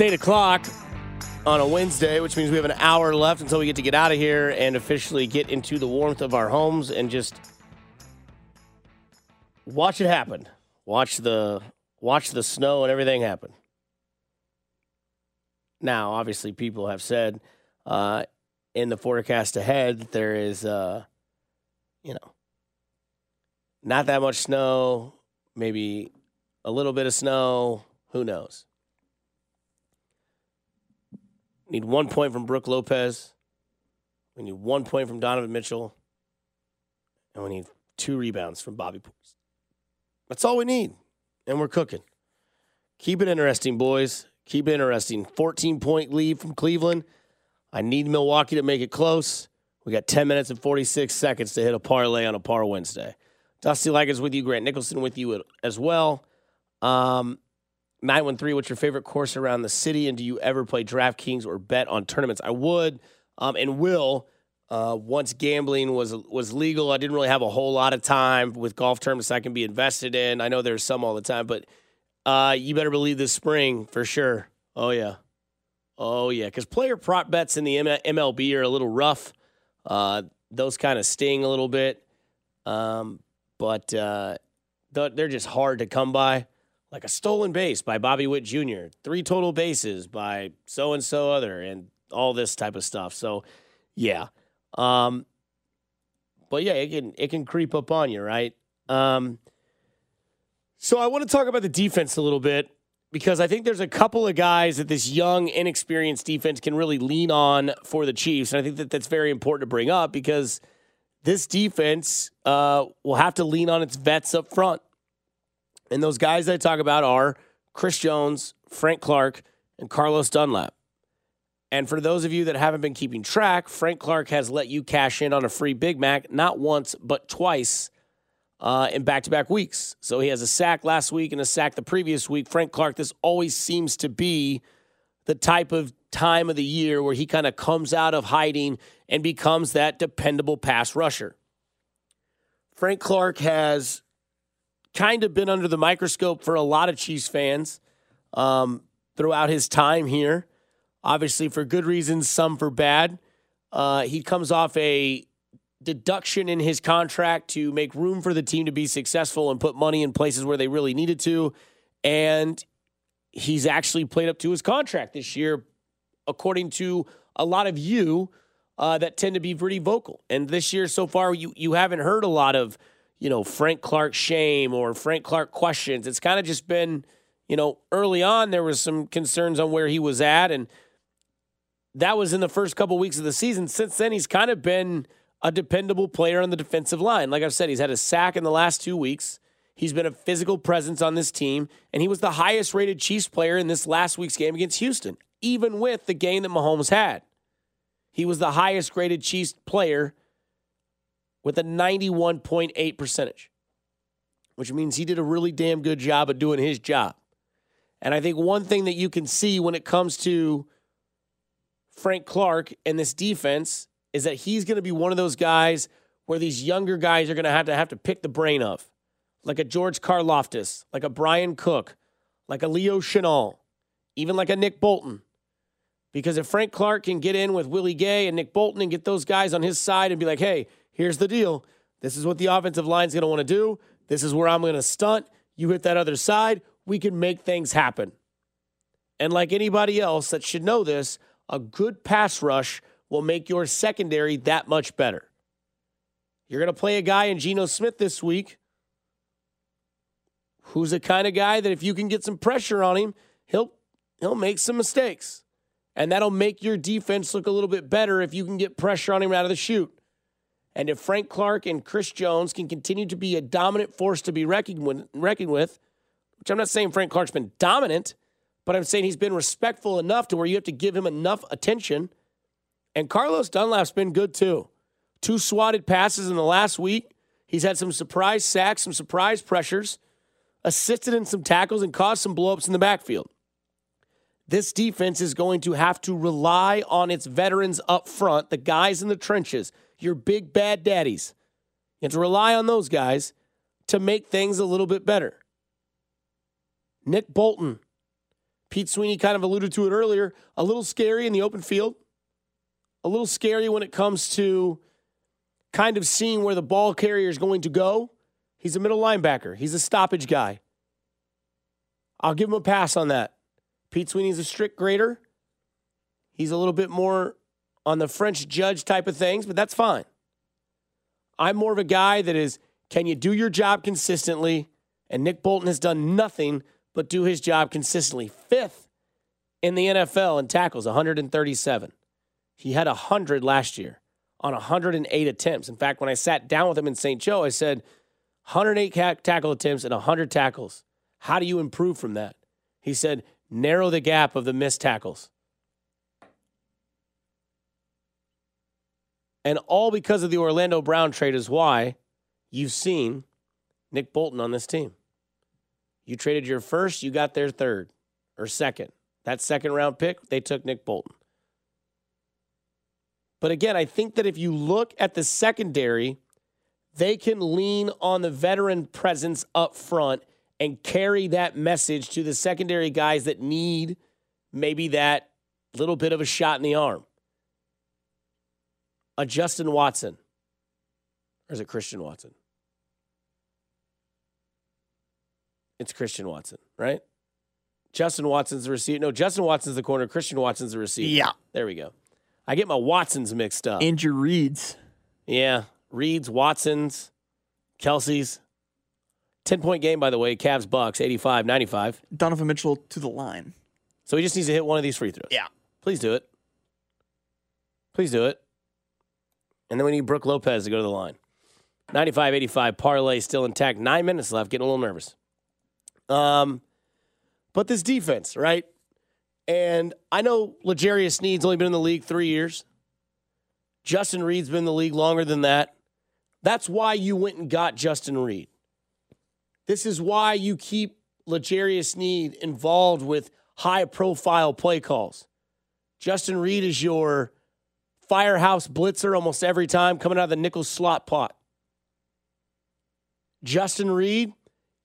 It's 8 o'clock on a Wednesday, which means we have an hour left until we get to get out of here and officially get into the warmth of our homes and just watch it happen. Watch the watch the snow and everything happen. Now, obviously, people have said uh, in the forecast ahead that there is, uh, you know, not that much snow, maybe a little bit of snow. Who knows? Need one point from Brook Lopez. We need one point from Donovan Mitchell. And we need two rebounds from Bobby Portis. That's all we need. And we're cooking. Keep it interesting, boys. Keep it interesting. 14 point lead from Cleveland. I need Milwaukee to make it close. We got 10 minutes and 46 seconds to hit a parlay on a par Wednesday. Dusty Likens with you, Grant Nicholson with you as well. Um, 913, what's your favorite course around the city? And do you ever play DraftKings or bet on tournaments? I would um, and will. Uh, once gambling was was legal, I didn't really have a whole lot of time with golf tournaments I can be invested in. I know there's some all the time, but uh, you better believe this spring for sure. Oh, yeah. Oh, yeah. Because player prop bets in the MLB are a little rough. Uh, those kind of sting a little bit. Um, but uh, they're just hard to come by like a stolen base by Bobby Witt Jr., three total bases by so and so other, and all this type of stuff. So, yeah. Um, but yeah, it can it can creep up on you, right? Um, so I want to talk about the defense a little bit because I think there's a couple of guys that this young, inexperienced defense can really lean on for the Chiefs, and I think that that's very important to bring up because this defense uh, will have to lean on its vets up front. And those guys I talk about are Chris Jones, Frank Clark, and Carlos Dunlap. And for those of you that haven't been keeping track, Frank Clark has let you cash in on a free Big Mac not once, but twice uh, in back to back weeks. So he has a sack last week and a sack the previous week. Frank Clark, this always seems to be the type of time of the year where he kind of comes out of hiding and becomes that dependable pass rusher. Frank Clark has kind of been under the microscope for a lot of Chiefs fans um, throughout his time here. Obviously, for good reasons, some for bad. Uh, he comes off a deduction in his contract to make room for the team to be successful and put money in places where they really needed to. And he's actually played up to his contract this year, according to a lot of you uh, that tend to be pretty vocal. And this year so far, you you haven't heard a lot of you know, Frank Clark shame or Frank Clark questions. It's kind of just been, you know, early on there was some concerns on where he was at and that was in the first couple weeks of the season. Since then he's kind of been a dependable player on the defensive line. Like I've said, he's had a sack in the last 2 weeks. He's been a physical presence on this team and he was the highest rated Chiefs player in this last week's game against Houston, even with the game that Mahomes had. He was the highest graded Chiefs player with a 91.8 percentage, which means he did a really damn good job of doing his job. And I think one thing that you can see when it comes to Frank Clark and this defense is that he's going to be one of those guys where these younger guys are going to have to have to pick the brain of, like a George Karlaftis, like a Bryan Cook, like a Leo Chenal, even like a Nick Bolton. Because if Frank Clark can get in with Willie Gay and Nick Bolton and get those guys on his side and be like, hey, here's the deal. This is what the offensive line's going to want to do. This is where I'm going to stunt. You hit that other side. We can make things happen. And like anybody else that should know this, a good pass rush will make your secondary that much better. You're going to play a guy in Geno Smith this week who's the kind of guy that if you can get some pressure on him, he'll he'll make some mistakes. And that'll make your defense look a little bit better if you can get pressure on him out of the chute. And if Frank Clark and Chris Jones can continue to be a dominant force to be reckoned with, which I'm not saying Frank Clark's been dominant, but I'm saying he's been respectful enough to where you have to give him enough attention. And Carlos Dunlap's been good too. Two swatted passes in the last week. He's had some surprise sacks, some surprise pressures, assisted in some tackles, and caused some blowups in the backfield. This defense is going to have to rely on its veterans up front, the guys in the trenches your big bad daddies. You have to rely on those guys to make things a little bit better. Nick Bolton, Pete Sweeney kind of alluded to it earlier, a little scary in the open field, a little scary when it comes to kind of seeing where the ball carrier is going to go. He's a middle linebacker, he's a stoppage guy. I'll give him a pass on that. Pete Sweeney's a strict grader. He's a little bit more on the French judge type of things, but that's fine. I'm more of a guy that is can you do your job consistently? And Nick Bolton has done nothing but do his job consistently. Fifth in the NFL in tackles, 137. He had 100 last year on 108 attempts. In fact, when I sat down with him in St. Joe, I said, 108 tackle attempts and 100 tackles. How do you improve from that? He said, narrow the gap of the missed tackles. And all because of the Orlando Brown trade is why you've seen Nick Bolton on this team. You traded your first, you got their third or second. That second round pick, they took Nick Bolton. But again, I think that if you look at the secondary, they can lean on the veteran presence up front and carry that message to the secondary guys that need maybe that little bit of a shot in the arm. A Justin Watson. Or is it Christian Watson? It's Christian Watson, right? Justin Watson's the receiver. No, Justin Watson's the corner. Christian Watson's the receiver. Yeah. There we go. I get my Watsons mixed up. Andrew Reeds. Yeah. Reeds, Watsons, Kelce's. 10 point game, by the way. Cavs Bucks, 85 95. Donovan Mitchell to the line. So he just needs to hit one of these free throws. Yeah. Please do it. Please do it. And then we need Brook Lopez to go to the line. 95 85 parlay still intact. Nine minutes left. Getting a little nervous. Um, but this defense, right? And I know L'Jarius Sneed's only been in the league three years. Justin Reid's been in the league longer than that. That's why you went and got Justin Reid. This is why you keep L'Jarius Sneed involved with high profile play calls. Justin Reid is your firehouse blitzer almost every time coming out of the nickel slot pot. Justin Reid,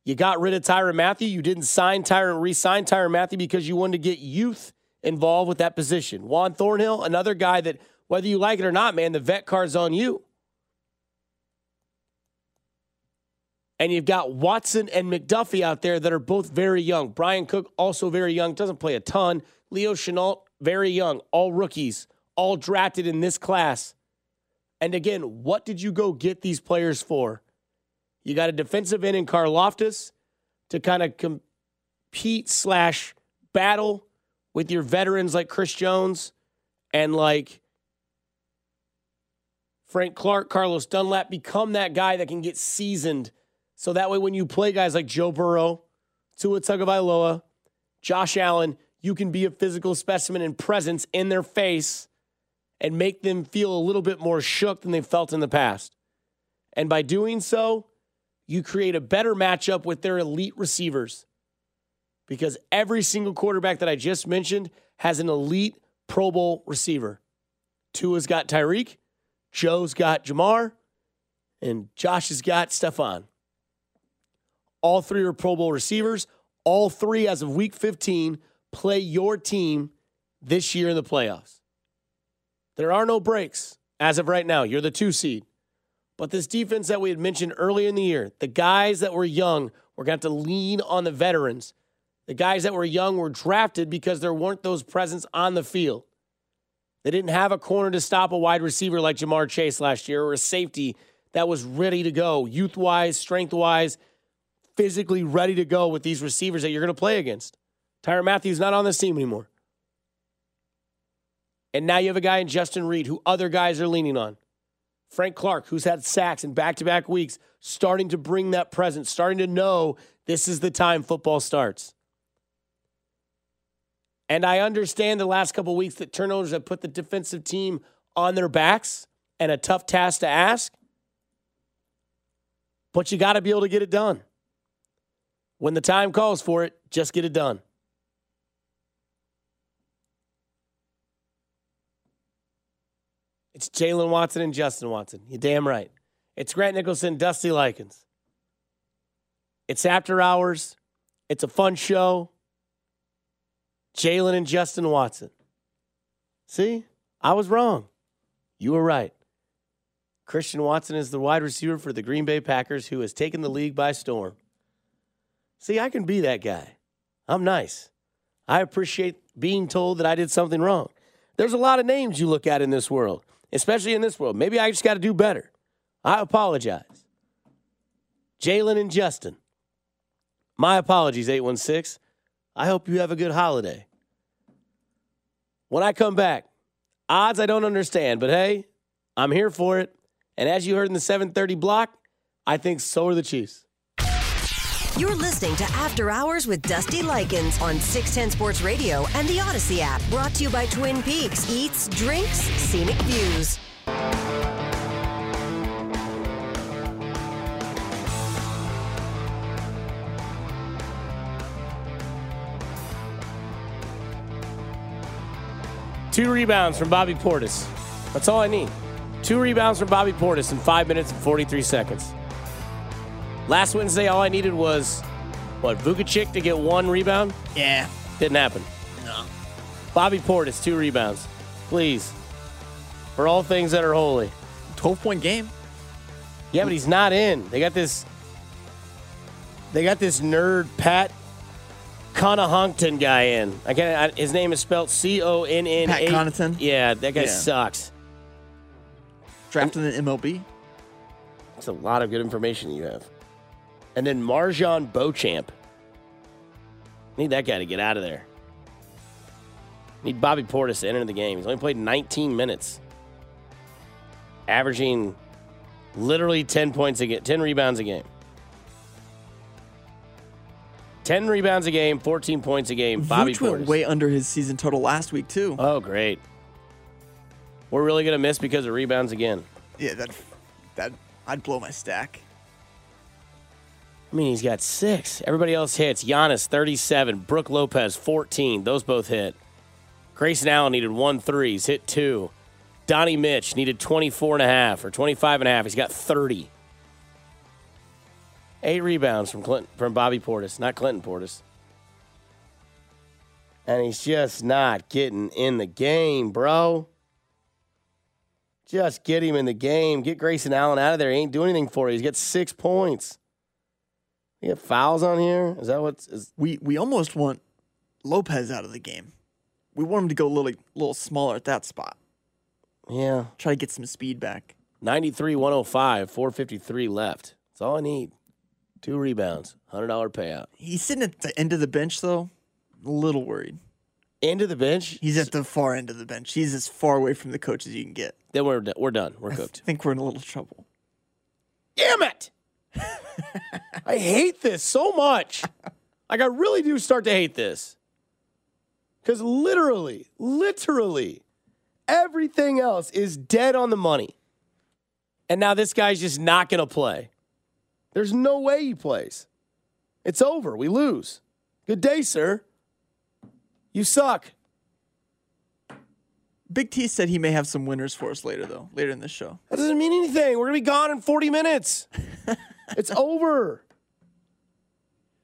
you got rid of Tyrann Mathieu. You didn't sign Tyron, re-sign Tyrann Mathieu because you wanted to get youth involved with that position. Juan Thornhill, another guy that, whether you like it or not, man, the vet card's on you. And you've got Watson and McDuffie out there that are both very young. Bryan Cook, also very young, doesn't play a ton. Leo Chenal, very young, all rookies, all drafted in this class. And again, what did you go get these players for? You got a defensive end in Karlaftis to kind of compete slash battle with your veterans like Chris Jones and like Frank Clark, Carlos Dunlap, become that guy that can get seasoned – so that way, when you play guys like Joe Burrow, Tua Tagovailoa, Josh Allen, you can be a physical specimen and presence in their face and make them feel a little bit more shook than they've felt in the past. And by doing so, you create a better matchup with their elite receivers. Because every single quarterback that I just mentioned has an elite Pro Bowl receiver. Tua's got Tyreek, Joe's got Ja'Marr, and Josh has got Stefon. All three are Pro Bowl receivers. All three, as of week 15, play your team this year in the playoffs. There are no breaks as of right now. You're the two seed. But this defense that we had mentioned earlier in the year, the guys that were young, we're going to have to lean on the veterans. The guys that were young were drafted because there weren't those presence on the field. They didn't have a corner to stop a wide receiver like Ja'Marr Chase last year or a safety that was ready to go, youth wise, strength wise physically ready to go with these receivers that you're going to play against. Tyrann Mathieu's not on this team anymore. And now you have a guy in Justin Reid who other guys are leaning on. Frank Clark, who's had sacks in back to back weeks, starting to bring that presence, starting to know this is the time football starts. And I understand the last couple weeks that turnovers have put the defensive team on their backs and a tough task to ask. But you got to be able to get it done. When the time calls for it, just get it done. It's Jaylen Watson and Justin Watson. You're damn right. It's Grant Nicholson, Dusty Likens. It's after hours. It's a fun show. Jaylen and Justin Watson. See, I was wrong. You were right. Christian Watson is the wide receiver for the Green Bay Packers who has taken the league by storm. See, I can be that guy. I'm nice. I appreciate being told that I did something wrong. There's a lot of names you look at in this world, especially in this world. Maybe I just got to do better. I apologize. Jaylen and Justin. My apologies, 816. I hope you have a good holiday. When I come back, odds I don't understand, but hey, I'm here for it. And as you heard in the 730 block, I think so are the Chiefs. You're listening to After Hours with Dusty Likens on 610 Sports Radio and the Audacy app. Brought to you by Twin Peaks Eats, Drinks, Scenic Views. Two rebounds from Bobby Portis. That's all I need. Two rebounds from Bobby Portis in five minutes and 43 seconds. Last Wednesday, all I needed was, what, Vucevic to get one rebound? Yeah. Didn't happen. No. Bobby Portis, two rebounds. Please. For all things that are holy. 12 point game. Yeah, but he's not in. They got this. They got this nerd Pat Connaughton guy in. I can't. I, his name is spelled C O N N. Pat Connaughton? Yeah, that guy Yeah. sucks. Drafted in the MLB. That's a lot of good information you have. And then MarJon Beauchamp. Need that guy to get out of there. Need Bobby Portis to enter the game. He's only played 19 minutes, averaging literally 10 points a game, 10 rebounds a game. 10 rebounds a game, 14 points a game. Bobby Vooch went Portis. way under his season total last week, too. oh, great. We're really going to miss because of rebounds again. yeah, that, that I'd blow my stack. I mean, he's got six. Everybody else hits. Giannis, 37. Brook Lopez, 14. Those both hit. Grayson Allen needed one threes, hit two. Donnie Mitch needed 24 and a half or 25 and a half. He's got 30. Eight rebounds from Clinton, from Bobby Portis, not Clinton Portis. And he's just not getting in the game, bro. Just get him in the game. Get Grayson Allen out of there. He ain't doing anything for you. He's got six points. You got fouls on here? Is that what's is We we almost want Lopez out of the game. We want him to go a little, little smaller at that spot. yeah. Try to get some speed back. 93 105, 453 left. That's all I need. Two rebounds, $100 payout. He's sitting at the end of the bench, though. A little worried. End of the bench. He's at the far end of the bench. He's as far away from the coach as you can get. Then we're, we're done. We're cooked. I think we're in a little trouble. Damn it! I hate this so much. Like, I really do start to hate this. Because literally, literally, everything else is dead on the money. And now this guy's just not going to play. There's no way he plays. It's over. We lose. Good day, sir. You suck. Big T said he may have some winners for us later, though, later in the show. That doesn't mean anything. We're going to be gone in 40 minutes. it's over.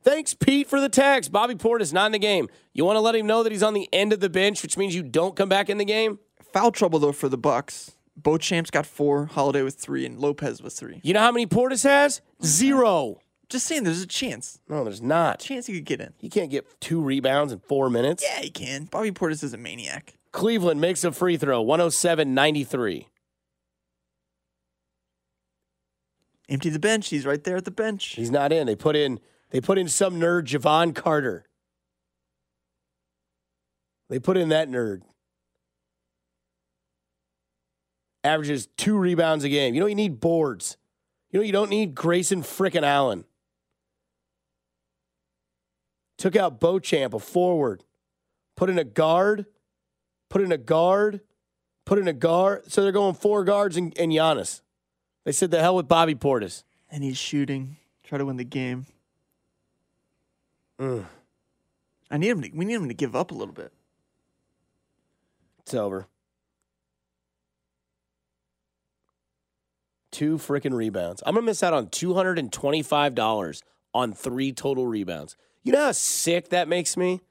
Thanks, Pete, for the text. Bobby Portis not in the game. You want to let him know that he's on the end of the bench, which means you don't come back in the game? Foul trouble, though, for the Bucks. Beauchamp's got four, Holiday with three, and Lopez with three. You know how many Portis has? Zero. Just saying, there's a chance. No, there's not. Chance he could get in. He can't get two rebounds in four minutes. Yeah, he can. Bobby Portis is a maniac. Cleveland makes a free throw, 107 93. Empty the bench. He's right there at the bench. He's not in. They put in they put in some nerd, Jevon Carter. They put in that nerd. Averages two rebounds a game. You know you need boards. You know you don't need Grayson frickin' Allen. Took out Beauchamp, a forward. Put in a guard. Put in a guard. Put in a guard. So they're going four guards and, and Giannis. They said the hell with Bobby Portis. And he's shooting. Try to win the game. Mm. I need him to, we need him to give up a little bit. It's over. Two freaking rebounds. I'm gonna miss out on two hundred and twenty-five dollars on three total rebounds. You know how sick that makes me?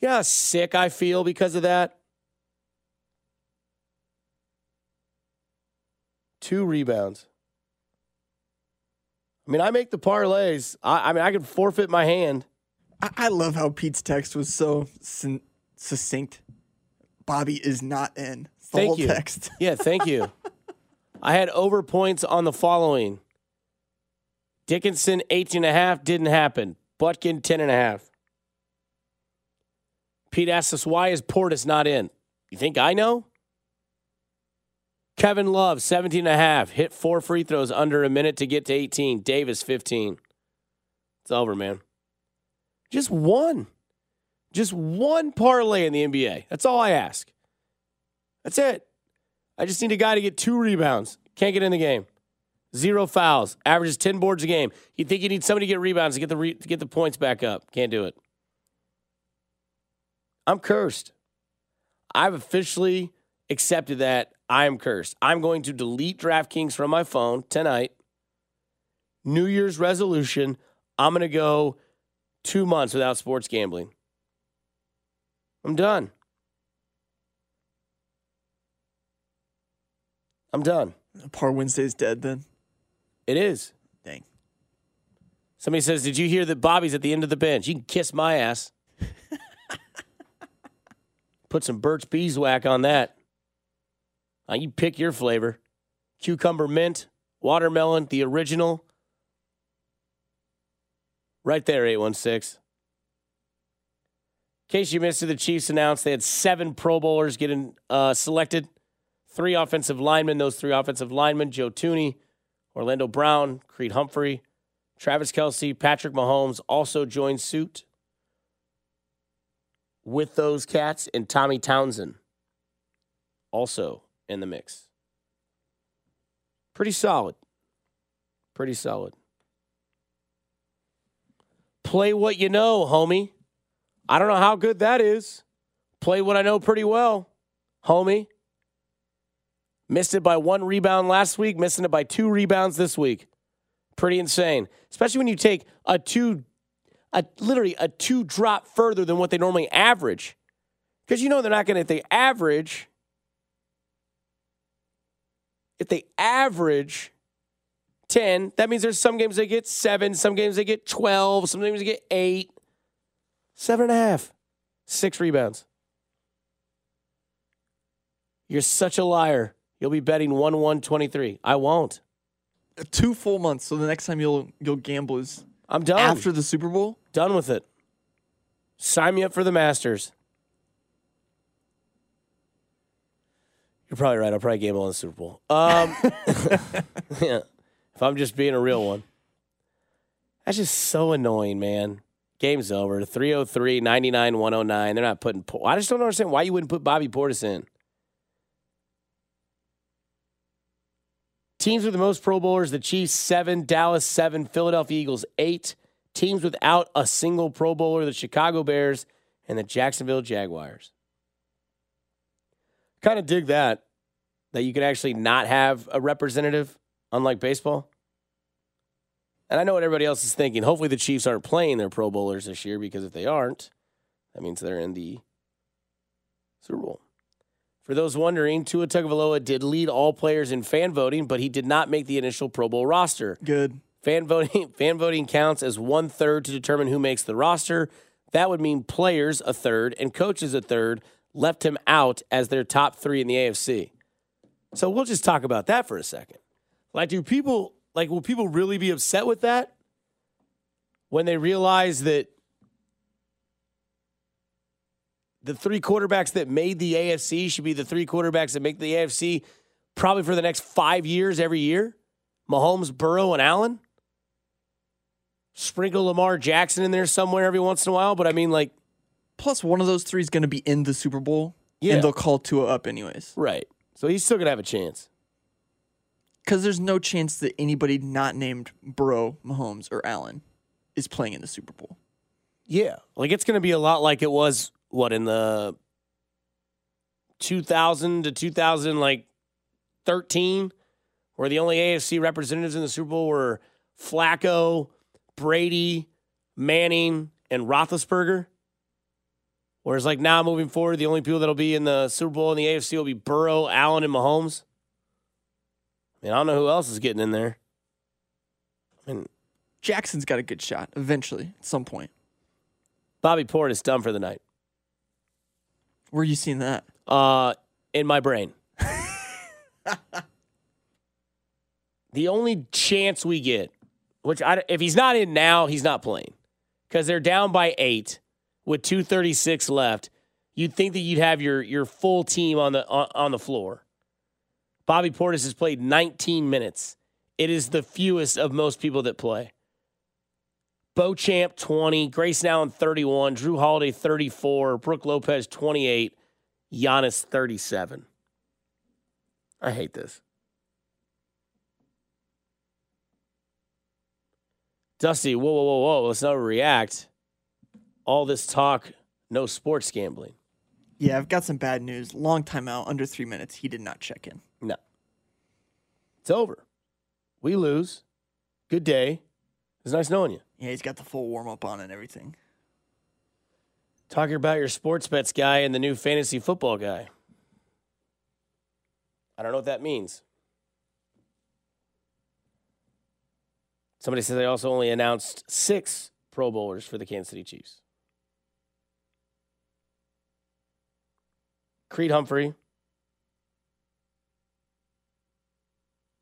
You know how sick I feel because of that? Two rebounds. I mean, I make the parlays. I, I mean, I can forfeit my hand. I, I love how Pete's text was so sun- succinct. Bobby is not in. The Thank you. text. Yeah, thank you. I had over points on the following. Dickinson, 18 and a half, didn't happen. Butkin, 10 and a half. Pete asks us, why is Portis not in? You think I know? Kevin Love, 17 and a half, hit four free throws under a minute to get to 18. Davis, 15. It's over, man. Just one. Just one parlay in the NBA. That's all I ask. That's it. I just need a guy to get two rebounds. Can't get in the game. Zero fouls. Averages 10 boards a game. You think you need somebody to get rebounds to get the re- to get the points back up. Can't do it. I'm cursed. I've officially accepted that I am cursed. I'm going to delete DraftKings from my phone tonight. New Year's resolution. I'm going to go two months without sports gambling. I'm done. I'm done. Par Wednesday's dead then. It is. Dang. Somebody says, Did you hear that Bobby's at the end of the bench? You can kiss my ass. Put some Birch beeswax on that. Now you pick your flavor cucumber mint, watermelon, the original. Right there, 816. In case you missed it, the Chiefs announced they had seven Pro Bowlers getting uh, selected. Three offensive linemen. Those three offensive linemen Joe Thuney, Orlando Brown, Creed Humphrey, Travis Kelce, Patrick Mahomes also joined suit with those cats, and Tommy Townsend also in the mix. Pretty solid. Pretty solid. Play what you know, homie. I don't know how good that is. Play what I know pretty well, homie. Missed it by one rebound last week, missing it by two rebounds this week. Pretty insane. Especially when you take a two, a literally a two drop further than what they normally average. Because you know they're not going to, if they average, if they average 10, that means there's some games they get seven, some games they get 12, some games they get eight, seven and a half, six rebounds. You're such a liar. You'll be betting 1 1 23. I won't. Uh, two full months. So the next time you'll you'll gamble is I'm done. after the Super Bowl. Done with it. Sign me up for the Masters. You're probably right. I'll probably gamble on the Super Bowl. Um, yeah, if I'm just being a real one. That's just so annoying, man. Game's over. 303, 99, 109. They're not putting. I just don't understand why you wouldn't put Bobby Portis in. Teams with the most Pro Bowlers the Chiefs, seven, Dallas, seven, Philadelphia Eagles, eight. Teams without a single Pro Bowler the Chicago Bears and the Jacksonville Jaguars. Kind of dig that, that you can actually not have a representative, unlike baseball. And I know what everybody else is thinking. Hopefully, the Chiefs aren't playing their Pro Bowlers this year because if they aren't, that means they're in the Super Bowl. For those wondering, Tua Tagovailoa did lead all players in fan voting, but he did not make the initial Pro Bowl roster. Good. Fan voting fan voting counts as one third to determine who makes the roster. That would mean players a third and coaches a third left him out as their top three in the AFC. So we'll just talk about that for a second. Like, do people like will people really be upset with that when they realize that the three quarterbacks that made the AFC should be the three quarterbacks that make the AFC probably for the next five years every year? Mahomes, Burrow, and Allen. Sprinkle Lamar Jackson in there somewhere every once in a while, but I mean, like, Plus, one of those three is going to be in the Super Bowl, Yeah. and they'll call Tua up anyways. right. So he's still gonna have a chance. Because there's no chance that anybody not named Burrow, Mahomes, or Allen is playing in the Super Bowl. Yeah, like it's gonna be a lot like it was what in the 2000 to 2000 like 13, where the only AFC representatives in the Super Bowl were Flacco, Brady, Manning, and Roethlisberger. Whereas, like now moving forward, the only people that'll be in the Super Bowl in the AFC will be Burrow, Allen, and Mahomes. I mean, I don't know who else is getting in there. I mean, Jackson's got a good shot eventually at some point. Bobby Portis done for the night. Where you seen that? Uh, in my brain. the only chance we get, which I, if he's not in now, he's not playing because they're down by eight with 236 left. You'd think that you'd have your your full team on the on, on the floor. Bobby Portis has played 19 minutes. It is the fewest of most people that play. Beauchamp 20, Grayson Allen 31, Jrue Holiday 34, Brook Lopez 28, Giannis 37. I hate this. Dusty, whoa, whoa, whoa, whoa. Let's not react. All this talk, no sports gambling. Yeah, I've got some bad news. Long time out, under three minutes. He did not check in. No. It's over. We lose. Good day. It's nice knowing you. Yeah, he's got the full warm up on and everything. Talking about your sports bets guy and the new fantasy football guy. I don't know what that means. Somebody says they also only announced six Pro Bowlers for the Kansas City Chiefs. Creed Humphrey,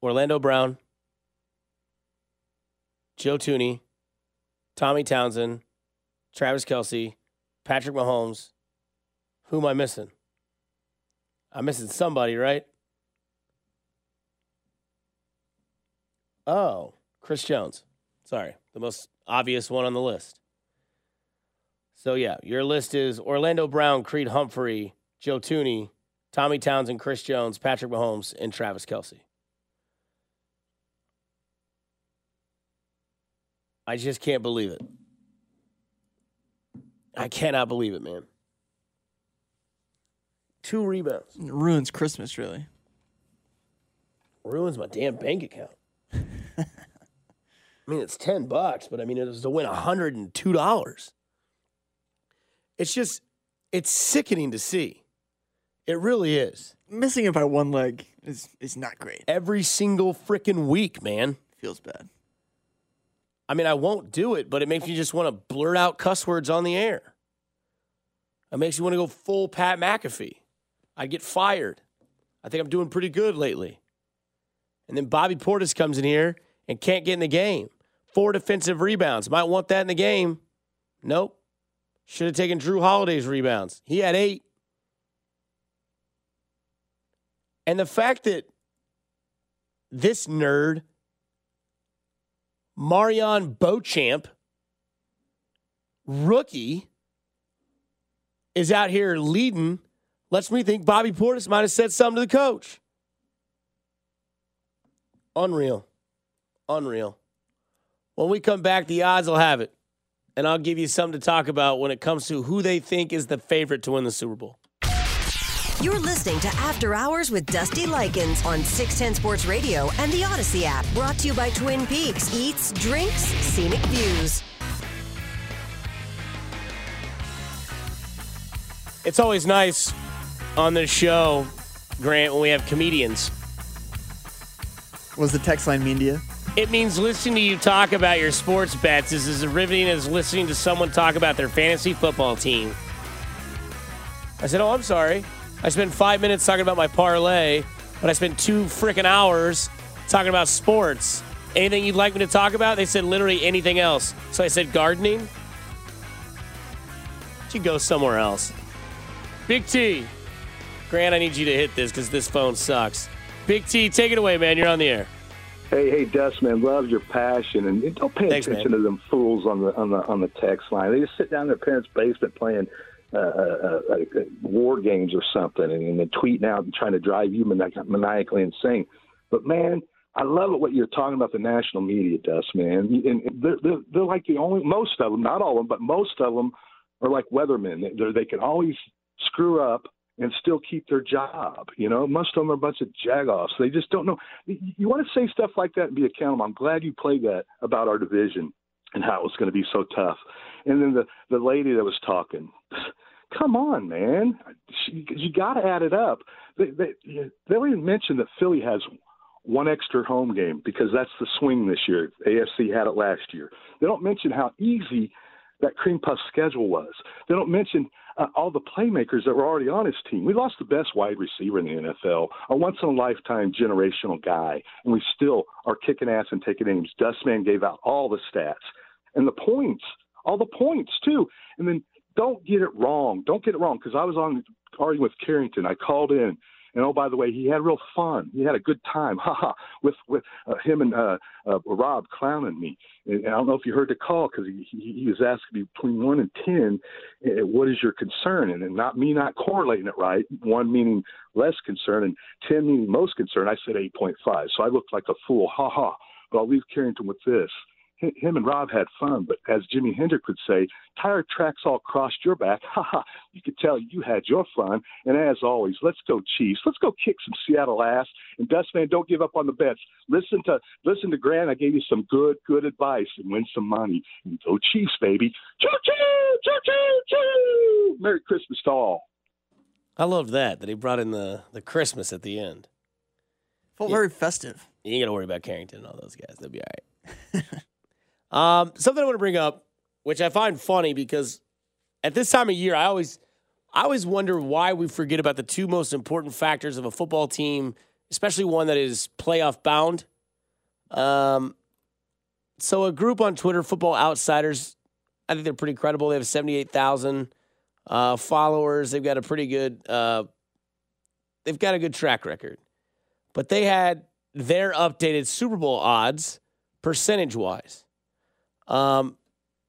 Orlando Brown, Joe Thuney, Tommy Townsend, Travis Kelce, Patrick Mahomes. Who am I missing? I'm missing somebody, right? Oh, Chris Jones. Sorry, the most obvious one on the list. So, yeah, your list is Orlando Brown, Creed Humphrey, Joe Thuney, Tommy Townsend, Chris Jones, Patrick Mahomes, and Travis Kelce. I just can't believe it. I cannot believe it, man. Two rebounds. It ruins Christmas, really. Ruins my damn bank account. I mean, it's 10 bucks, but I mean, it was to win $102. It's just, it's sickening to see. It really is. Missing it by one leg is is not great. Every single freaking week, man. Feels bad. I mean, I won't do it, but it makes you just want to blurt out cuss words on the air. It makes you want to go full Pat McAfee. I'd get fired. I think I'm doing pretty good lately. And then Bobby Portis comes in here and can't get in the game. Four defensive rebounds. Might want that in the game. Nope. Should have taken Jrue Holiday's rebounds. He had eight. And the fact that this nerd, MarJon Beauchamp, rookie, is out here leading lets me think Bobby Portis might have said something to the coach. Unreal. Unreal. When we come back, the odds will have it. And I'll give you something to talk about when it comes to who they think is the favorite to win the Super Bowl. You're listening to After Hours with Dusty Likens on 610 Sports Radio and the Audacy app. Brought to you by Twin Peaks Eats, Drinks, Scenic Views. It's always nice on this show, Grant, when we have comedians. Was the text line mean to you? It means listening to you talk about your sports bets is as riveting as listening to someone talk about their fantasy football team. I said, Oh, I'm sorry. I spent five minutes talking about my parlay, but I spent two freaking hours talking about sports. Anything you'd like me to talk about? They said literally anything else. So I said, Gardening? You go somewhere else. Big T. Grant, I need you to hit this because this phone sucks. Big T, take it away, man. You're on the air. Hey, hey, Dust man, love your passion, and don't pay Thanks, attention man. to them fools on the on the on the text line. They just sit down in their parents' basement playing uh, uh, uh, war games or something, and, and then tweeting out and trying to drive you maniac- maniacally insane. But man, I love it what you're talking about the national media, Dust man. And they're, they're they're like the only most of them, not all of them, but most of them are like weathermen. They're, they can always screw up and still keep their job. You know, most of them are a bunch of jagoffs. They just don't know. You want to say stuff like that and be accountable. I'm glad you played that about our division and how it was going to be so tough. And then the the lady that was talking, Come on, man. You, you got to add it up. They, they, they don't even mention that Philly has one extra home game because that's the swing this year. AFC had it last year. They don't mention how easy that cream puff schedule was. They don't mention uh, all the playmakers that were already on his team. We lost the best wide receiver in the NFL, a once in a lifetime generational guy, and we still are kicking ass and taking names. Dustman gave out all the stats and the points, all the points too. And then don't get it wrong. Don't get it wrong because I was on arguing with Carrington. I called in and oh, by the way, he had real fun. He had a good time, haha, with with uh, him and uh, uh, Rob clowning me. And I don't know if you heard the call because he, he, he was asking me between one and ten, uh, what is your concern? And, and not me not correlating it right. One meaning less concern, and ten meaning most concern. I said eight point five, so I looked like a fool, ha ha. But I'll leave Carrington with this him and Rob had fun, but as Jimi Hendrix would say, tire tracks all crossed your back. Ha ha! You could tell you had your fun. And as always, let's go Chiefs. Let's go kick some Seattle ass. And Dustman, don't give up on the bets. Listen to listen to Grant. I gave you some good good advice and win some money. And go Chiefs, baby! Choo choo choo choo choo! Merry Christmas to all. I love that that he brought in the the Christmas at the end. Felt yeah. very festive. You ain't got to worry about Carrington and all those guys. They'll be all right. Um, something I want to bring up, which I find funny because at this time of year, I always, I always wonder why we forget about the two most important factors of a football team, especially one that is playoff bound. Um, so a group on Twitter, Football Outsiders, I think they're pretty credible. They have seventy-eight thousand uh, followers. They've got a pretty good, uh, they've got a good track record. But they had their updated Super Bowl odds percentage wise. Um,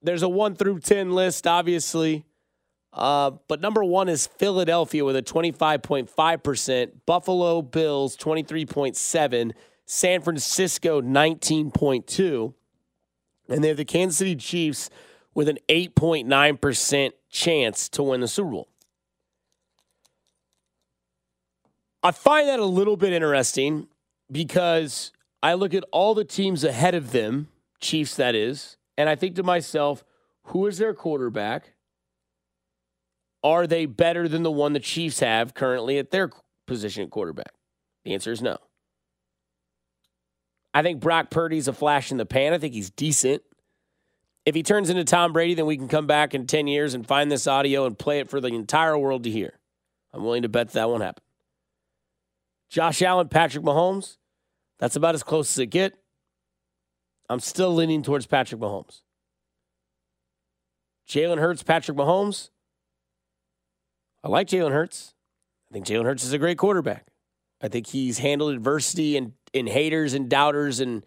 there's a one through 10 list, obviously. Uh, but number one is Philadelphia with a 25.5%, Buffalo Bills 23.7, San Francisco 19.2, and they have the Kansas City Chiefs with an 8.9% chance to win the Super Bowl. I find that a little bit interesting because I look at all the teams ahead of them, Chiefs that is, and I think to myself, who is their quarterback? Are they better than the one the Chiefs have currently at their position at quarterback? The answer is no. I think Brock Purdy's a flash in the pan. I think he's decent. If he turns into Tom Brady, then we can come back in 10 years and find this audio and play it for the entire world to hear. I'm willing to bet that won't happen. Josh Allen, Patrick Mahomes, that's about as close as it get. I'm still leaning towards Patrick Mahomes. Jalen Hurts, Patrick Mahomes. I like Jalen Hurts. I think Jalen Hurts is a great quarterback. I think he's handled adversity and, and haters and doubters and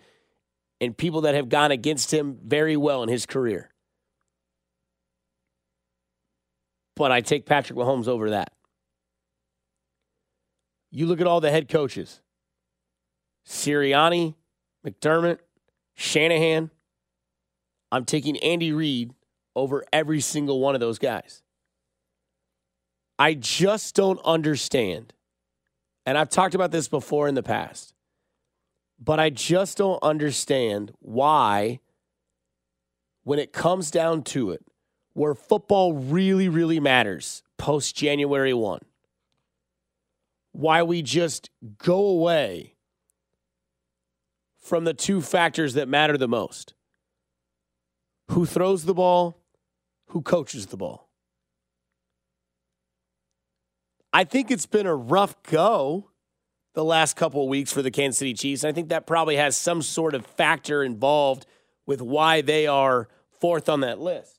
and people that have gone against him very well in his career. But I take Patrick Mahomes over that. You look at all the head coaches Sirianni, McDermott, Shanahan, I'm taking Andy Reid over every single one of those guys. I just don't understand. And I've talked about this before in the past. But I just don't understand why when it comes down to it, where football really really matters post January 1, why we just go away from the two factors that matter the most who throws the ball, who coaches the ball. I think it's been a rough go the last couple of weeks for the Kansas City Chiefs. I think that probably has some sort of factor involved with why they are fourth on that list.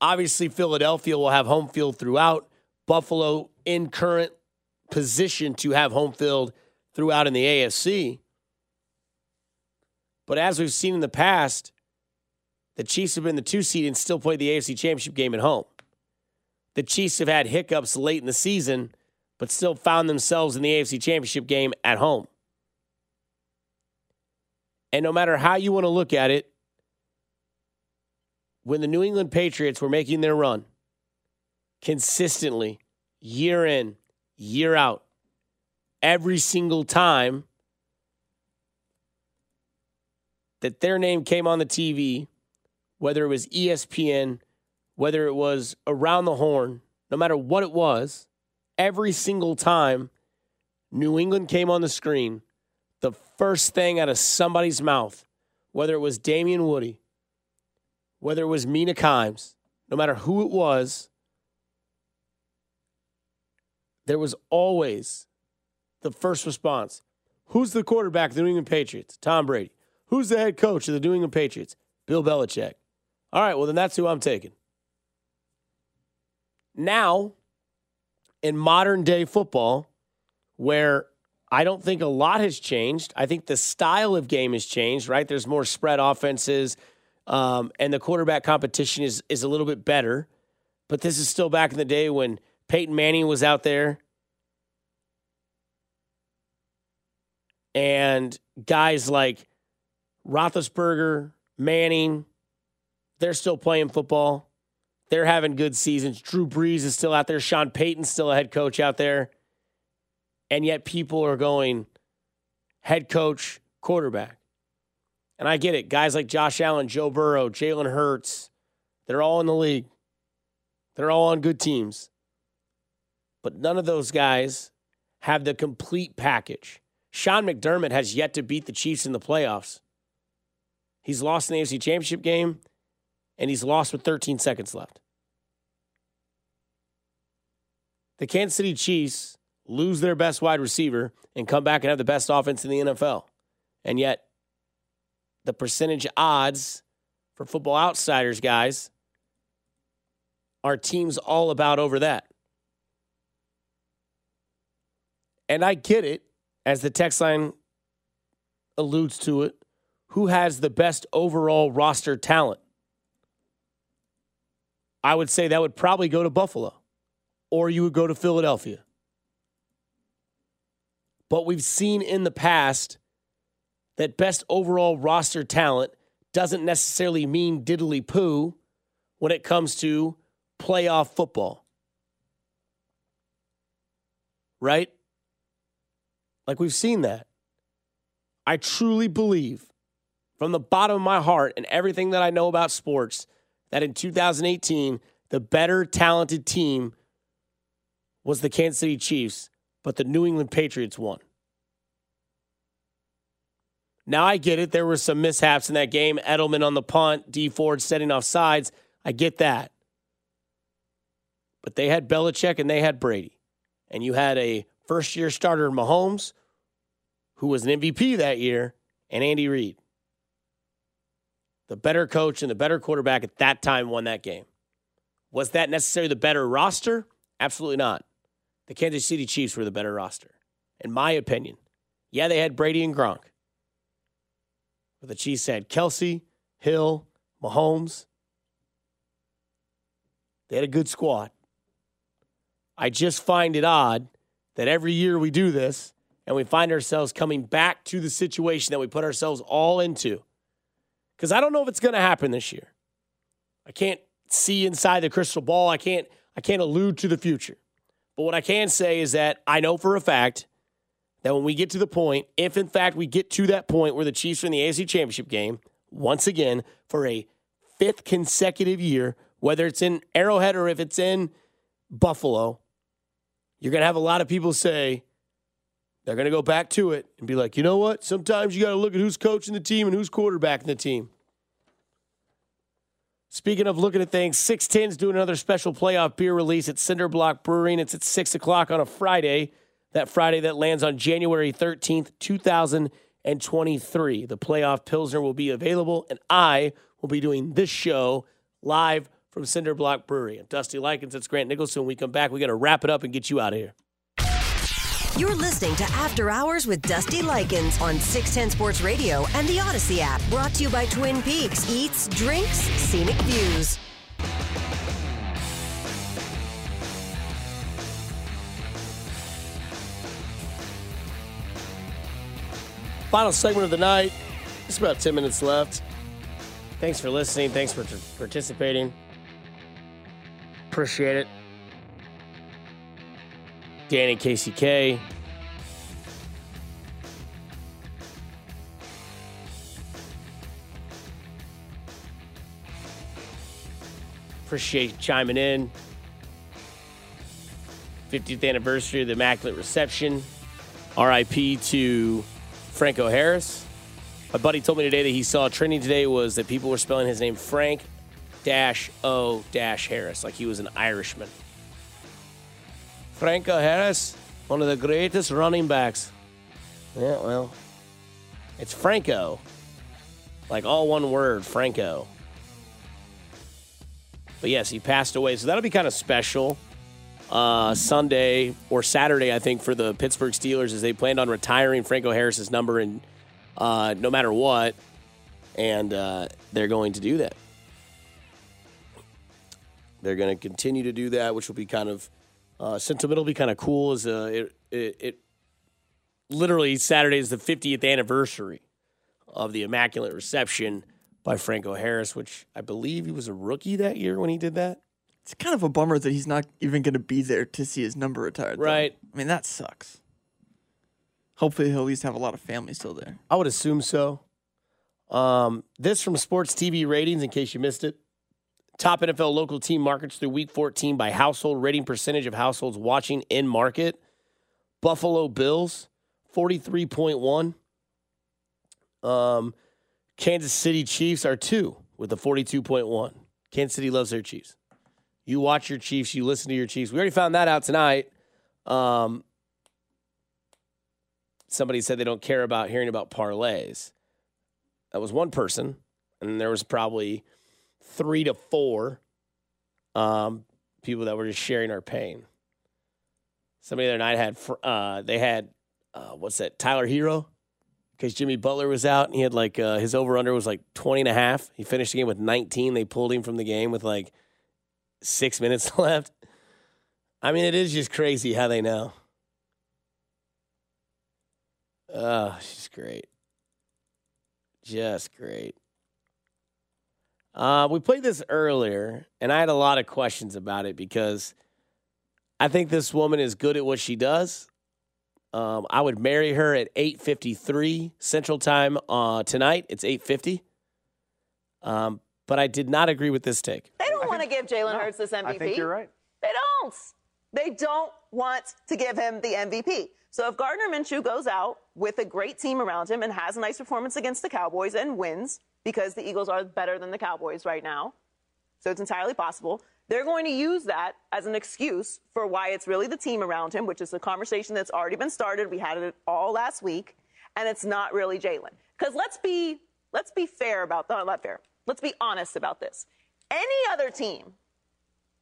Obviously, Philadelphia will have home field throughout. Buffalo in current position to have home field throughout in the AFC. But as we've seen in the past, the Chiefs have been the two seed and still played the AFC Championship game at home. The Chiefs have had hiccups late in the season, but still found themselves in the AFC Championship game at home. And no matter how you want to look at it, when the New England Patriots were making their run consistently, year in, year out, every single time that their name came on the TV, whether it was ESPN, whether it was around the horn, no matter what it was, every single time New England came on the screen, the first thing out of somebody's mouth, whether it was Damien Woody, whether it was Mina Kimes, no matter who it was, there was always the first response. Who's the quarterback of the New England Patriots? Tom Brady. Who's the head coach of the New England Patriots? Bill Belichick. All right, well, then that's who I'm taking. Now, in modern day football, where I don't think a lot has changed, I think the style of game has changed, right? There's more spread offenses, um, and the quarterback competition is, is a little bit better. But this is still back in the day when Peyton Manning was out there and guys like Roethlisberger, Manning, they're still playing football. They're having good seasons. Drew Brees is still out there. Sean Payton's still a head coach out there. And yet people are going head coach, quarterback. And I get it. Guys like Josh Allen, Joe Burrow, Jalen Hurts, they're all in the league. They're all on good teams. But none of those guys have the complete package. Sean McDermott has yet to beat the Chiefs in the playoffs. He's lost in the AFC Championship game, and he's lost with 13 seconds left. The Kansas City Chiefs lose their best wide receiver and come back and have the best offense in the NFL. And yet, the percentage odds for football outsiders, guys, are teams all about over that. And I get it, as the text line alludes to it, who has the best overall roster talent? I would say that would probably go to Buffalo, or you would go to Philadelphia. But we've seen in the past that best overall roster talent doesn't necessarily mean diddly poo when it comes to playoff football. Right? Like we've seen that. I truly believe from the bottom of my heart and everything that I know about sports that in 2018, the better talented team was the Kansas City Chiefs, but the New England Patriots won. Now I get it. There were some mishaps in that game. Edelman on the punt, Dee Ford setting off sides. I get that. But they had Belichick and they had Brady. And you had a first year starter, in Mahomes, who was an MVP that year, and Andy Reid. The better coach and the better quarterback at that time won that game. Was that necessarily the better roster? Absolutely not. The Kansas City Chiefs were the better roster, in my opinion. Yeah, they had Brady and Gronk. But the Chiefs had Kelce, Hill, Mahomes. They had a good squad. I just find it odd that every year we do this and we find ourselves coming back to the situation that we put ourselves all into. Because I don't know if it's going to happen this year. I can't see inside the crystal ball. I can't I can't allude to the future. But what I can say is that I know for a fact that when we get to the point, if in fact we get to that point where the Chiefs are in the AFC Championship game, once again, for a fifth consecutive year, whether it's in Arrowhead or if it's in Buffalo, you're going to have a lot of people say, they're going to go back to it and be like, you know what? Sometimes you got to look at who's coaching the team and who's quarterbacking the team. Speaking of looking at things, 610's doing another special playoff beer release at Cinder Block Brewing. It's at 6 o'clock on a Friday that Friday that lands on January 13th, 2023. The playoff Pilsner will be available, and I will be doing this show live from Cinder Block Brewery. I'm Dusty Likens. It's Grant Nicholson. When we come back, we got to wrap it up and get you out of here. You're listening to After Hours with Dusty Likens on 610 Sports Radio and the Audacy app. Brought to you by Twin Peaks Eats, Drinks, Scenic Views. Final segment of the night. Just about 10 minutes left. Thanks for listening. Thanks for participating. Appreciate it. Danny KCK. Appreciate you chiming in. 50th anniversary of the Immaculate Reception. RIP to Franco Harris. My buddy told me today that he saw trending today was that people were spelling his name Frank dash O dash Harris, like he was an Irishman. Franco Harris, one of the greatest running backs. Yeah, well, it's Franco. Like all one word, Franco. But yes, he passed away. So that'll be kind of special. Uh, Sunday or Saturday, I think, for the Pittsburgh Steelers, as they planned on retiring Franco Harris's number and uh, no matter what, and uh, they're going to do that. They're going to continue to do that, which will be kind of uh, sentimental, be kind of cool. is uh, it, it, it literally Saturday is the 50th anniversary of the Immaculate Reception by Franco Harris, which I believe he was a rookie that year when he did that. It's kind of a bummer that he's not even going to be there to see his number retired. though. Right. I mean, that sucks. Hopefully, he'll at least have a lot of family still there. I would assume so. Um, this from Sports TV ratings, in case you missed it. Top NFL local team markets through week 14 by household rating percentage of households watching in market. Buffalo Bills, 43.1. Um, Kansas City Chiefs are two with a 42.1. Kansas City loves their Chiefs. You watch your Chiefs, you listen to your Chiefs. We already found that out tonight. Um, somebody said they don't care about hearing about parlays. That was one person, and there was probably three to four um, people that were just sharing our pain. Somebody the other night had uh, they had uh, what's that Tyler Herro because Jimmy Butler was out and he had like uh, his over under was like 20 and a half. He finished the game with 19. They pulled him from the game with like six minutes left. I mean, it is just crazy how they know. Oh, she's great. Just great. Uh, we played this earlier, and I had a lot of questions about it because I think this woman is good at what she does. Um, I would marry her at 8:53 Central Time uh, tonight. It's 8:50. Um, but I did not agree with this take. They don't want to give Jalen Hurts this MVP. I think you're right. They don't. They don't want to give him the MVP. So if Gardner Minshew goes out with a great team around him and has a nice performance against the Cowboys and wins, because the Eagles are better than the Cowboys right now, so it's entirely possible. They're going to use that as an excuse for why it's really the team around him, which is a conversation that's already been started. We had it all last week, and it's not really Jalen. Because let's be let's be fair about no, not fair. Let's be honest about this. Any other team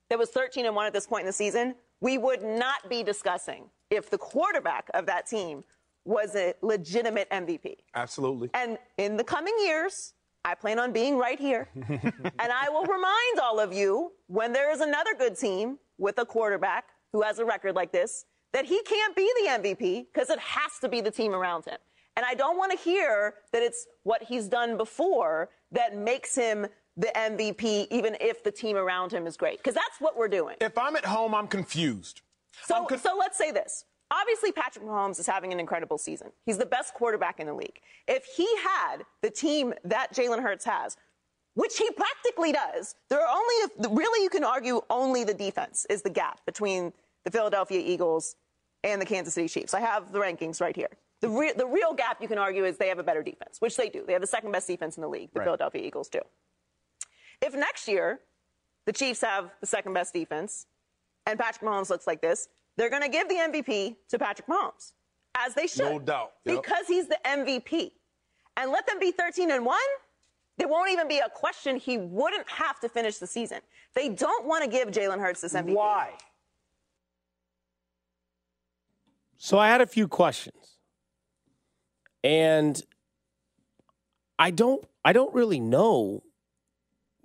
that was 13 and 1 at this point in the season, we would not be discussing if the quarterback of that team was a legitimate MVP. Absolutely. And in the coming years, I plan on being right here. and I will remind all of you when there is another good team with a quarterback who has a record like this that he can't be the MVP because it has to be the team around him. And I don't want to hear that it's what he's done before that makes him the MVP, even if the team around him is great. Because that's what we're doing. If I'm at home, I'm confused. So, I'm conf- so let's say this. Obviously, Patrick Mahomes is having an incredible season. He's the best quarterback in the league. If he had the team that Jalen Hurts has, which he practically does, there are only, really, you can argue only the defense is the gap between the Philadelphia Eagles and the Kansas City Chiefs. I have the rankings right here. The, re- the real gap you can argue is they have a better defense, which they do. They have the second best defense in the league, the Right. Philadelphia Eagles do. If next year the Chiefs have the second best defense and Patrick Mahomes looks like this, they're going to give the MVP to Patrick Mahomes, as they should. No doubt. Yep. Because he's the MVP. And let them be 13 and 1. There won't even be a question he wouldn't have to finish the season. They don't want to give Jalen Hurts this MVP. Why? So I had a few questions. And I don't I don't really know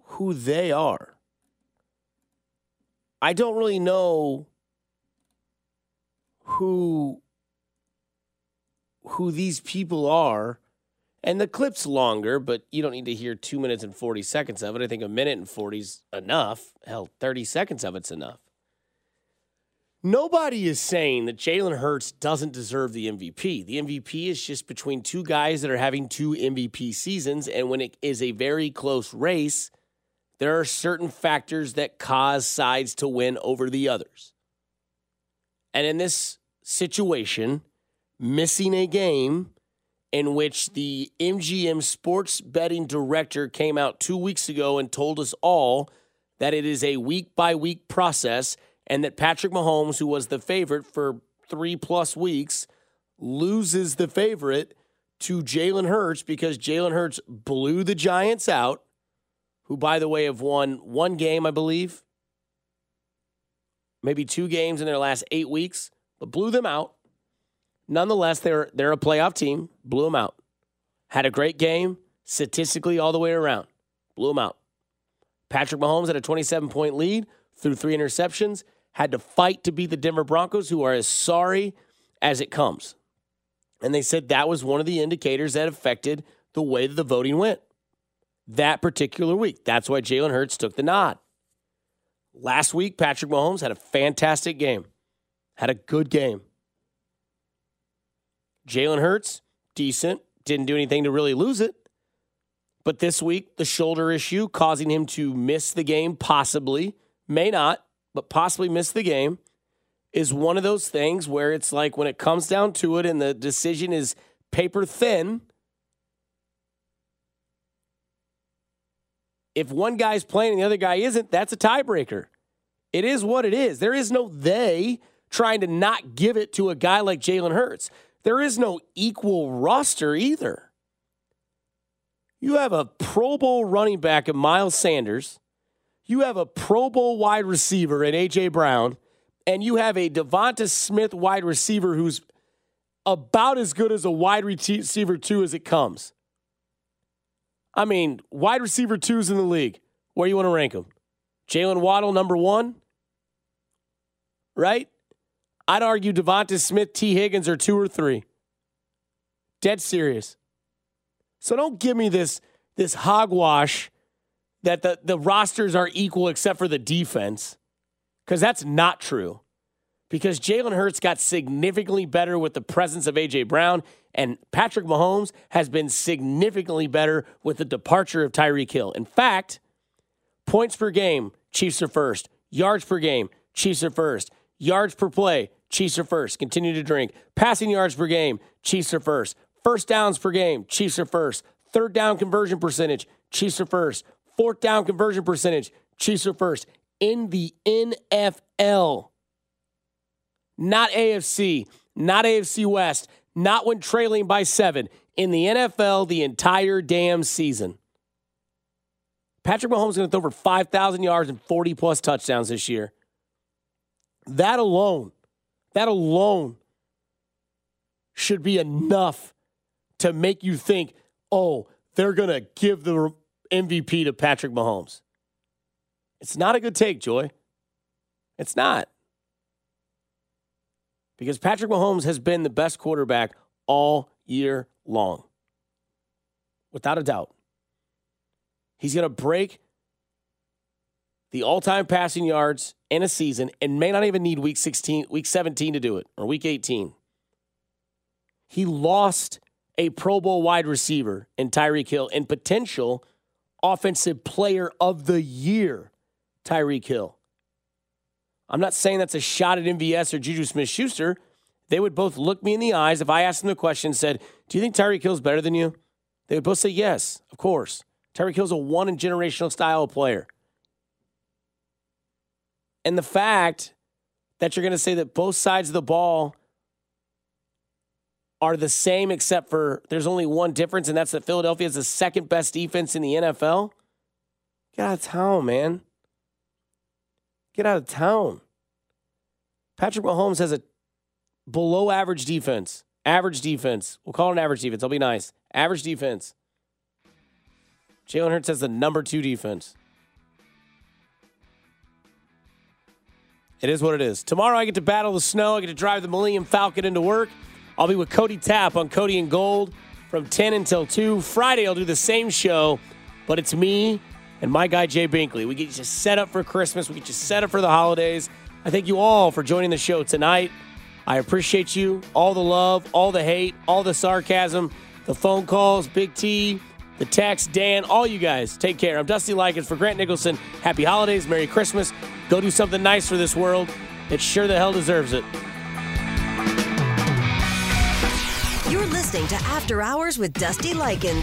who they are. I don't really know who who these people are. And the clip's longer, but you don't need to hear 2 minutes and 40 seconds of it. I think a minute and 40's enough. Hell, 30 seconds of it's enough. Nobody is saying that Jalen Hurts doesn't deserve the MVP. The MVP is just between two guys that are having two MVP seasons. And when it is a very close race, there are certain factors that cause sides to win over the others. And in this situation, missing a game in which the MGM sports betting director came out two weeks ago and told us all that it is a week by week process and that Patrick Mahomes, who was the favorite for three plus weeks, loses the favorite to Jalen Hurts because Jalen Hurts blew the Giants out, who, by the way, have won one game, I believe, maybe two games in their last eight weeks, but blew them out. Nonetheless, they're they're a playoff team. Blew them out. Had a great game statistically all the way around. Blew them out. Patrick Mahomes had a 27 point lead through three interceptions. Had to fight to beat the Denver Broncos, who are as sorry as it comes. And they said that was one of the indicators that affected the way that the voting went that particular week. That's why Jalen Hurts took the nod. Last week, Patrick Mahomes had a fantastic game, had a good game. Jalen Hurts, decent, didn't do anything to really lose it. But this week, the shoulder issue causing him to miss the game, possibly, may not, but possibly miss the game, is one of those things where it's like when it comes down to it and the decision is paper thin, if one guy's playing and the other guy isn't, that's a tiebreaker. It is what it is. There is no they trying to not give it to a guy like Jalen Hurts. There is no equal roster either. You have a Pro Bowl running back in Miles Sanders. You have a Pro Bowl wide receiver in A.J. Brown. And you have a Devonta Smith wide receiver who's about as good as a wide receiver too, as it comes. I mean, wide receiver twos in the league. Where you want to rank them? Jaylen Waddle, number one, right? I'd argue Devonta Smith, Tee Higgins are two or three. Dead serious. So don't give me this this hogwash that the, the rosters are equal except for the defense, because that's not true. Because Jalen Hurts got significantly better with the presence of A.J. Brown, and Patrick Mahomes has been significantly better with the departure of Tyreek Hill. In fact, points per game, Chiefs are first. Yards per game, Chiefs are first. Yards per play, Chiefs are first. Continue to drink. Passing yards per game, Chiefs are first. First downs per game, Chiefs are first. Third down conversion percentage, Chiefs are first. Fourth down conversion percentage, Chiefs are first. In the NFL, not AFC, not AFC West, not when trailing by seven. In the NFL, the entire damn season. Patrick Mahomes is going to throw for 5,000 yards and 40 plus touchdowns this year. That alone, that alone should be enough to make you think, oh, they're going to give the MVP to Patrick Mahomes. It's not a good take, Joy. It's not. Because Patrick Mahomes has been the best quarterback all year long. Without a doubt. He's going to break the all-time passing yards in a season and may not even need week 16, week 17 to do it or week 18. He lost a Pro Bowl wide receiver in Tyreek Hill and potential offensive player of the year, Tyreek Hill. I'm not saying that's a shot at MVS or Juju Smith Schuster. They would both look me in the eyes if I asked them the question and said, Do you think Tyreek Hill's better than you? They would both say, Yes, of course. Tyreek Hill's a one in generational style player. And the fact that you're going to say that both sides of the ball are the same, except for there's only one difference, and that's that Philadelphia is the second best defense in the NFL. Get out of man. Get out of town. Patrick Mahomes has a below average defense. Average defense. We'll call it an average defense. I'll be nice. Average defense. Jalen Hurts has the number two defense. It is what it is. Tomorrow I get to battle the snow. I get to drive the Millennium Falcon into work. I'll be with Cody Tapp on Cody and Gold from 10 until 2. Friday, I'll do the same show, but it's me and my guy Jay Binkley. We get you set up for Christmas. We get you set up for the holidays. I thank you all for joining the show tonight. I appreciate you. All the love, all the hate, all the sarcasm, the phone calls, Big T, the text, Dan, all you guys. Take care. I'm Dusty Likens for Grant Nicholson. Happy holidays, Merry Christmas. Go do something nice for this world. It sure the hell deserves it. You're listening to After Hours with Dusty Likens.